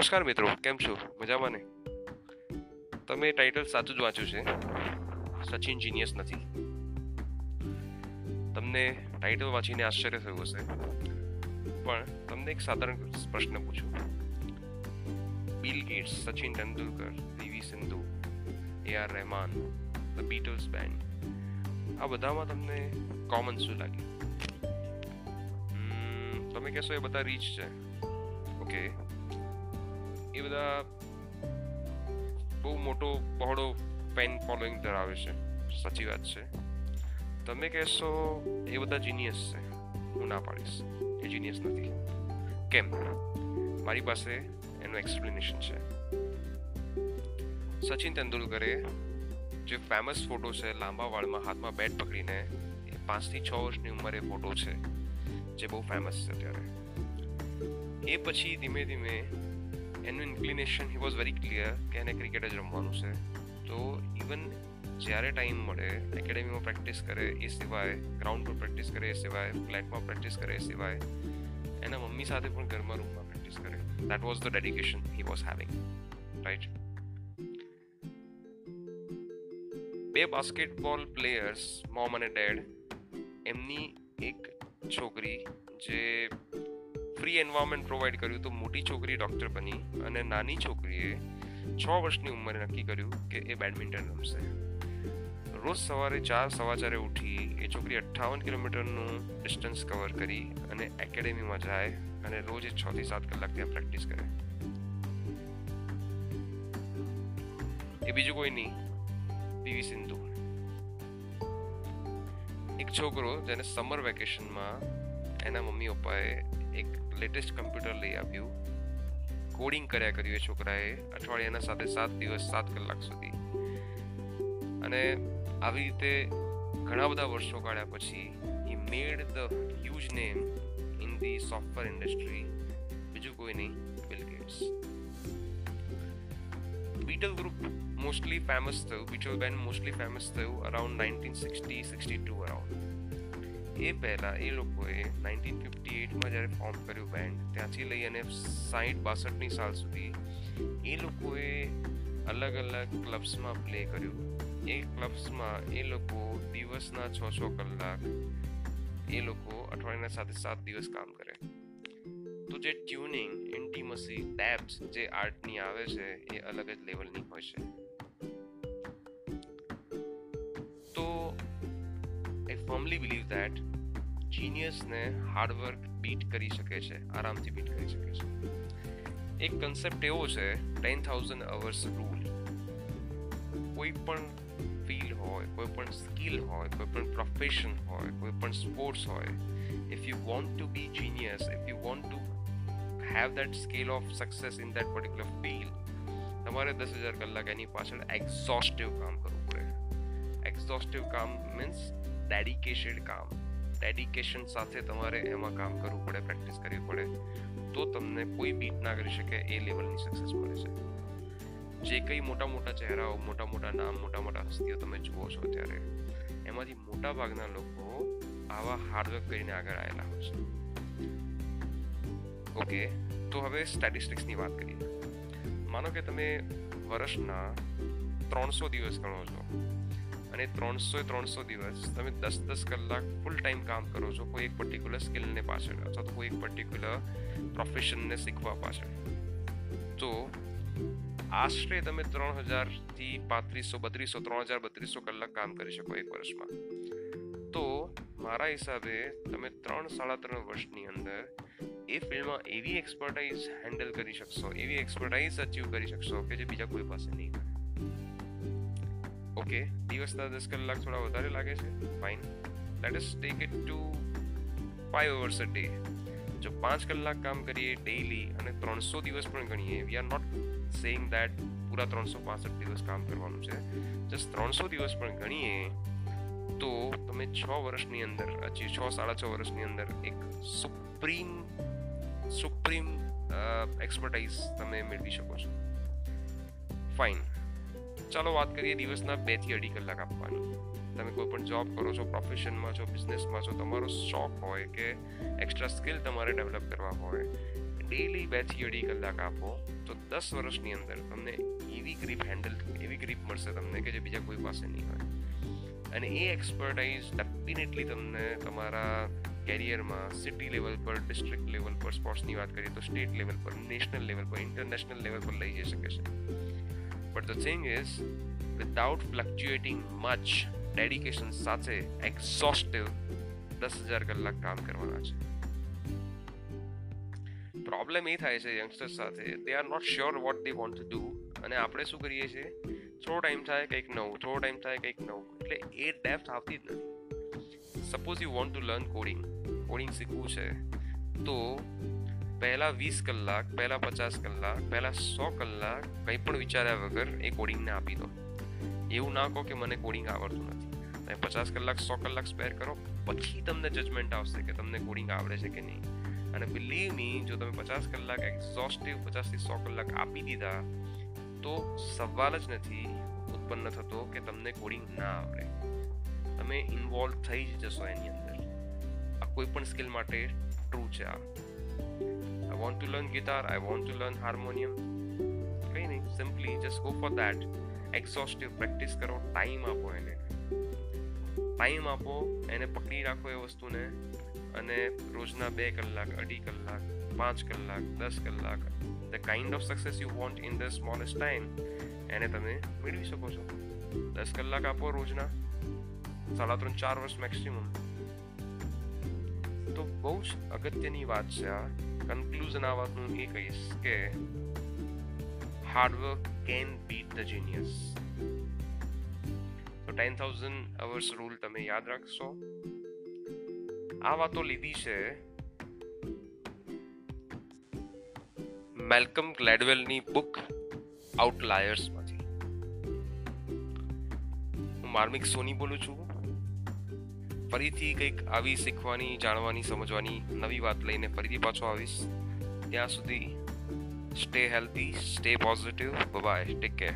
નમસ્કાર મિત્રો, કેમ છો? મજામાં ને? તમે ટાઇટલ સાચું જ વાંચ્યું છે. સચિન જીનિયસ નથી. તમને ટાઇટલ વાંચીને આશ્ચર્ય થયું હશે. પણ તમને એક સાધારણ પ્રશ્ન પૂછું. Bill Gates Sachin Tendulkar PV Sindhu A R Rahman the Beatles band આ બધામાં તમને કોમન શું લાગે તમે કહેશો એ બધા રીચ છે. ઓકે એ બધા બહુ મોટો પહોળો ફેન ફોલોઈંગ ધરાવે છે. સાચી વાત છે. તમે કહેશો એ બધા જીનિયસ છે. હું ના પાડીશ. એ જીનિયસ નથી. કેમ? મારી પાસે એનું એક્સપ્લેનેશન છે. સચિન તેંડુલકરે જે ફેમસ ફોટો છે, લાંબા વાળમાં હાથમાં બેટ પકડીને એ પાંચથી છ વર્ષની ઉંમરે ફોટો છે, જે બહુ ફેમસ છે અત્યારે. એ પછી ધીમે ધીમે એનું inclination he was very clear કે એને ક્રિકેટ જ રમવાનું છે. તો ઇવન જ્યારે ટાઈમ મળે એકેડેમીમાં પ્રેક્ટિસ કરે એ સિવાય ગ્રાઉન્ડ પર પ્રેક્ટિસ કરે એ સિવાય ફ્લેટમાં પ્રેક્ટિસ કરે એ સિવાય, એના મમ્મી સાથે પણ ઘરમાં રૂમમાં પ્રેક્ટિસ કરે. That was the dedication he was having right બે બાસ્કેટબોલ પ્લેયર્સ મોમ અને ડેડ એમની એક છોકરી જે ફ્રી એન્વાયરમેન્ટ પ્રોવાઈડ કર્યું તો મોટી છોકરી ડૉક્ટર બની અને નાની છોકરીએ છ વર્ષની ઉંમરે નક્કી કર્યું કે એ બેડમિન્ટન રમશે. રોજ સવારે ચાર, સવા ચારે ઉઠી એ છોકરી અઠ્ઠાવન કિલોમીટરનું ડિસ્ટન્સ કવર કરી અને એકેડેમીમાં જાય અને રોજ છ થી સાત કલાક ત્યાં પ્રેક્ટિસ કરે. એ બીજું કોઈ નહીં. P V Sindhu. એક છોકરો જેને સમર વેકેશનમાં એના મમ્મી પપ્પાએ એક લેટેસ્ટ કમ્પ્યુટર લઈ આપ્યું કોડિંગ કર્યા કર્યું એ છોકરાએ અઠવાડિયાના સાથે સાત દિવસ, સાત કલાક સુધી. અને આવી રીતે ઘણા બધા વર્ષો કાઢ્યા પછી he made the huge name in the software industry બીજું કોઈ નહીં Bill Gates Beatle group mostly famous થયું બીટલ બેન્ડ મોસ્ટલી ફેમસ થયું around nineteen sixty sixty two around એ પહેલાં એ લોકોએ નાઇન્ટીન ફિફ્ટી એટમાં જ્યારે ફોર્મ કર્યું બેન્ડ ત્યાંથી લઈ અને સાઠ બાસઠની સાલ સુધી એ લોકોએ અલગ અલગ ક્લબ્સમાં પ્લે કર્યું. એ ક્લબ્સમાં એ લોકો દિવસના છ છ કલાક એ લોકો અઠવાડિયાના સાથે સાત દિવસ કામ કરે. તો જે ટ્યુનિંગ ઇન્ટીમસી ડેપ્સ જે આર્ટની આવે છે, એ અલગ જ લેવલની હોય છે. ફર્મલી બિલીવ ધેટ જીનિયસને હાર્ડવર્ક બીટ કરી શકે છે, આરામથી બીટ કરી શકે છે. એક કન્સેપ્ટ એવો છે ટેન થાઉઝન્ડ અવર્સ રૂલ કોઈ પણ ફિલ્ડ હોય, કોઈ પણ સ્કિલ હોય, કોઈ પણ પ્રોફેશન હોય, કોઈ પણ સ્પોર્ટ્સ હોય if you want to be genius if you want to have that scale of success in that particular field તમારે દસ હજાર કલાક એની પાછળ એક્ઝોસ્ટિવ કામ કરવું પડે. એક્ઝોસ્ટિવ કામ મીન્સ ડેડિકેટેડ કામ. ડેડિકેશન સાથે તમારે એમાં કામ કરવું પડે પ્રેક્ટિસ કરવી પડે, તો તમને કોઈ બીટ ના કરી શકે, એ લેવલની સક્સેસ મળે છે. જે કંઈ મોટા મોટા ચહેરાઓ, મોટા મોટા નામ, મોટા મોટા હસ્તીઓ તમે જુઓ છો ત્યારે, એમાંથી મોટા ભાગના લોકો આવા હાર્ડવર્ક કરીને આગળ આવેલા હોય છે. ઓકે તો હવે સ્ટેટિસ્ટિક્સની વાત કરીએ. માનો કે તમે વર્ષના ત્રણસો દિવસ ગણો છો. અને ત્રણસો ત્રણસો દિવસ તમે દસ દસ કલાક ફૂલ ટાઈમ કામ કરો છો, કોઈ એક પર્ટિક્યુલર સ્કિલને પાછળ, અથવા તો કોઈ એક પર્ટિક્યુલર પ્રોફેશનને શીખવા પાછળ. તો આશરે તમે ત્રણ હજારથી પાંત્રીસો, બત્રીસો, ત્રણ હજાર, બત્રીસો કલાક કામ કરી શકો એક વર્ષમાં. તો મારા હિસાબે તમે ત્રણ સાડા ત્રણ વર્ષની અંદર એ ફિલ્ડમાં એવી એક્સપર્ટાઇઝ હેન્ડલ કરી શકશો, એવી એક્સપર્ટાઇઝ અચીવ કરી શકશો કે જે બીજા કોઈ પાસે નહીં ઓકે દિવસના દસ કલાક થોડા વધારે લાગે છે fine let us take it to five hours a day જો પાંચ કલાક કામ કરીએ ડેઈલી અને ત્રણસો દિવસ પણ ગણીએ we are not saying that પૂરા ત્રણસો પાસઠ દિવસ કામ કરવાનું છે જસ્ટ ત્રણસો દિવસ પણ ગણીએ તો તમે છ વર્ષની અંદર હજી છ સાડા છ વર્ષની અંદર એક સુપ્રીમ સુપ્રીમ એક્સપર્ટાઇઝ તમે મેળવી શકો છો ફાઇન ચાલો વાત કરીએ દિવસના બેથી અઢી કલાક આપવાનું. તમે કોઈ પણ જોબ કરો છો પ્રોફેશનમાં છો બિઝનેસમાં છો, તમારો શોખ હોય કે એક્સ્ટ્રા સ્કિલ તમારે ડેવલપ કરવા હોય ડેલી બેથી અઢી કલાક આપો, તો દસ વર્ષની અંદર તમને એવી ગ્રીપ હેન્ડલ એવી ગ્રીપ મળશે તમને કે જે બીજા કોઈ પાસે નહીં હોય. અને એ એક્સપર્ટાઇઝ ડેફિનેટલી તમને તમારા કેરિયરમાં સિટી લેવલ પર ડિસ્ટ્રિક્ટ લેવલ પર સ્પોર્ટ્સની વાત કરીએ તો સ્ટેટ લેવલ પર નેશનલ લેવલ પર ઇન્ટરનેશનલ લેવલ પર લઈ જઈ શકે છે. But the thing is without fluctuating much dedication સાથે એક્ઝોસ્ટિવ દસ હજાર કલાક કામ કરવાના છે પ્રોબ્લેમ એ થાય છે યંગસ્ટર્સ સાથે they are not sure what they want to do અને આપણે શું કરીએ છીએ થોડો ટાઈમ થાય કંઈક નવું થોડો ટાઈમ થાય કંઈક નવું એટલે એ ડેપ્થ આવતી જ નથી suppose you want to learn coding coding શીખવું છે તો પહેલા વીસ કલાક, પહેલા પચાસ કલાક, પહેલા સો કલાક કંઈ પણ વિચાર્યા વગર એ કોડિંગને આપી દો. એવું ના કહો કે મને કોડિંગ આવડતું નથી. તમે પચાસ કલાક, સો કલાક સ્પેર કરો, પછી તમને જજમેન્ટ આવશે કે તમને કોડિંગ આવડે છે કે નહીં. અને બિલીવ મી જો તમે પચાસ કલાક એક્ઝોસ્ટિવ પચાસથી સો કલાક આપી દીધા, તો સવાલ જ નથી ઉત્પન્ન થતો કે તમને કોડિંગ ના આવડે. તમે ઇન્વોલ્વ થઈ જ જશો એની અંદર. આ કોઈ પણ સ્કિલ માટે ટ્રુ છે આ. I to to learn guitar I to learn harmonium કંઈ નહીં simply just go for that exhaustive practice કરો ટાઈમ આપો એને. ટાઈમ આપો, એને પકડી રાખો એ વસ્તુને અને રોજના બે કલાક, અઢી કલાક, પાંચ કલાક, દસ કલાક. The kind of success you want in the smallest time એને તમે મેળવી શકો છો. દસ કલાક આપો રોજના. સાડા ત્રણ, ચાર વર્ષ મેક્સિમમ બહુ જ અગત્યની વાત છે આ. કન્ક્લુઝન આ વાતનું એ કહીશ કે hard work can beat the genius તો ટેન થાઉઝન્ડ અવર્સ રૂલ તમે યાદ રાખશો. આ વાતો લીધી છે મેલ્કમ ગ્લેડવેલની બુક આઉટલાયર્સમાંથી. હું માર્મિક સોની બોલું છું. ફરીથી કંઈક આવી શીખવાની, જાણવાની, સમજવાની નવી વાત લઈને ફરીથી પાછો આવીશ. ત્યાં સુધી stay healthy stay positive bye take care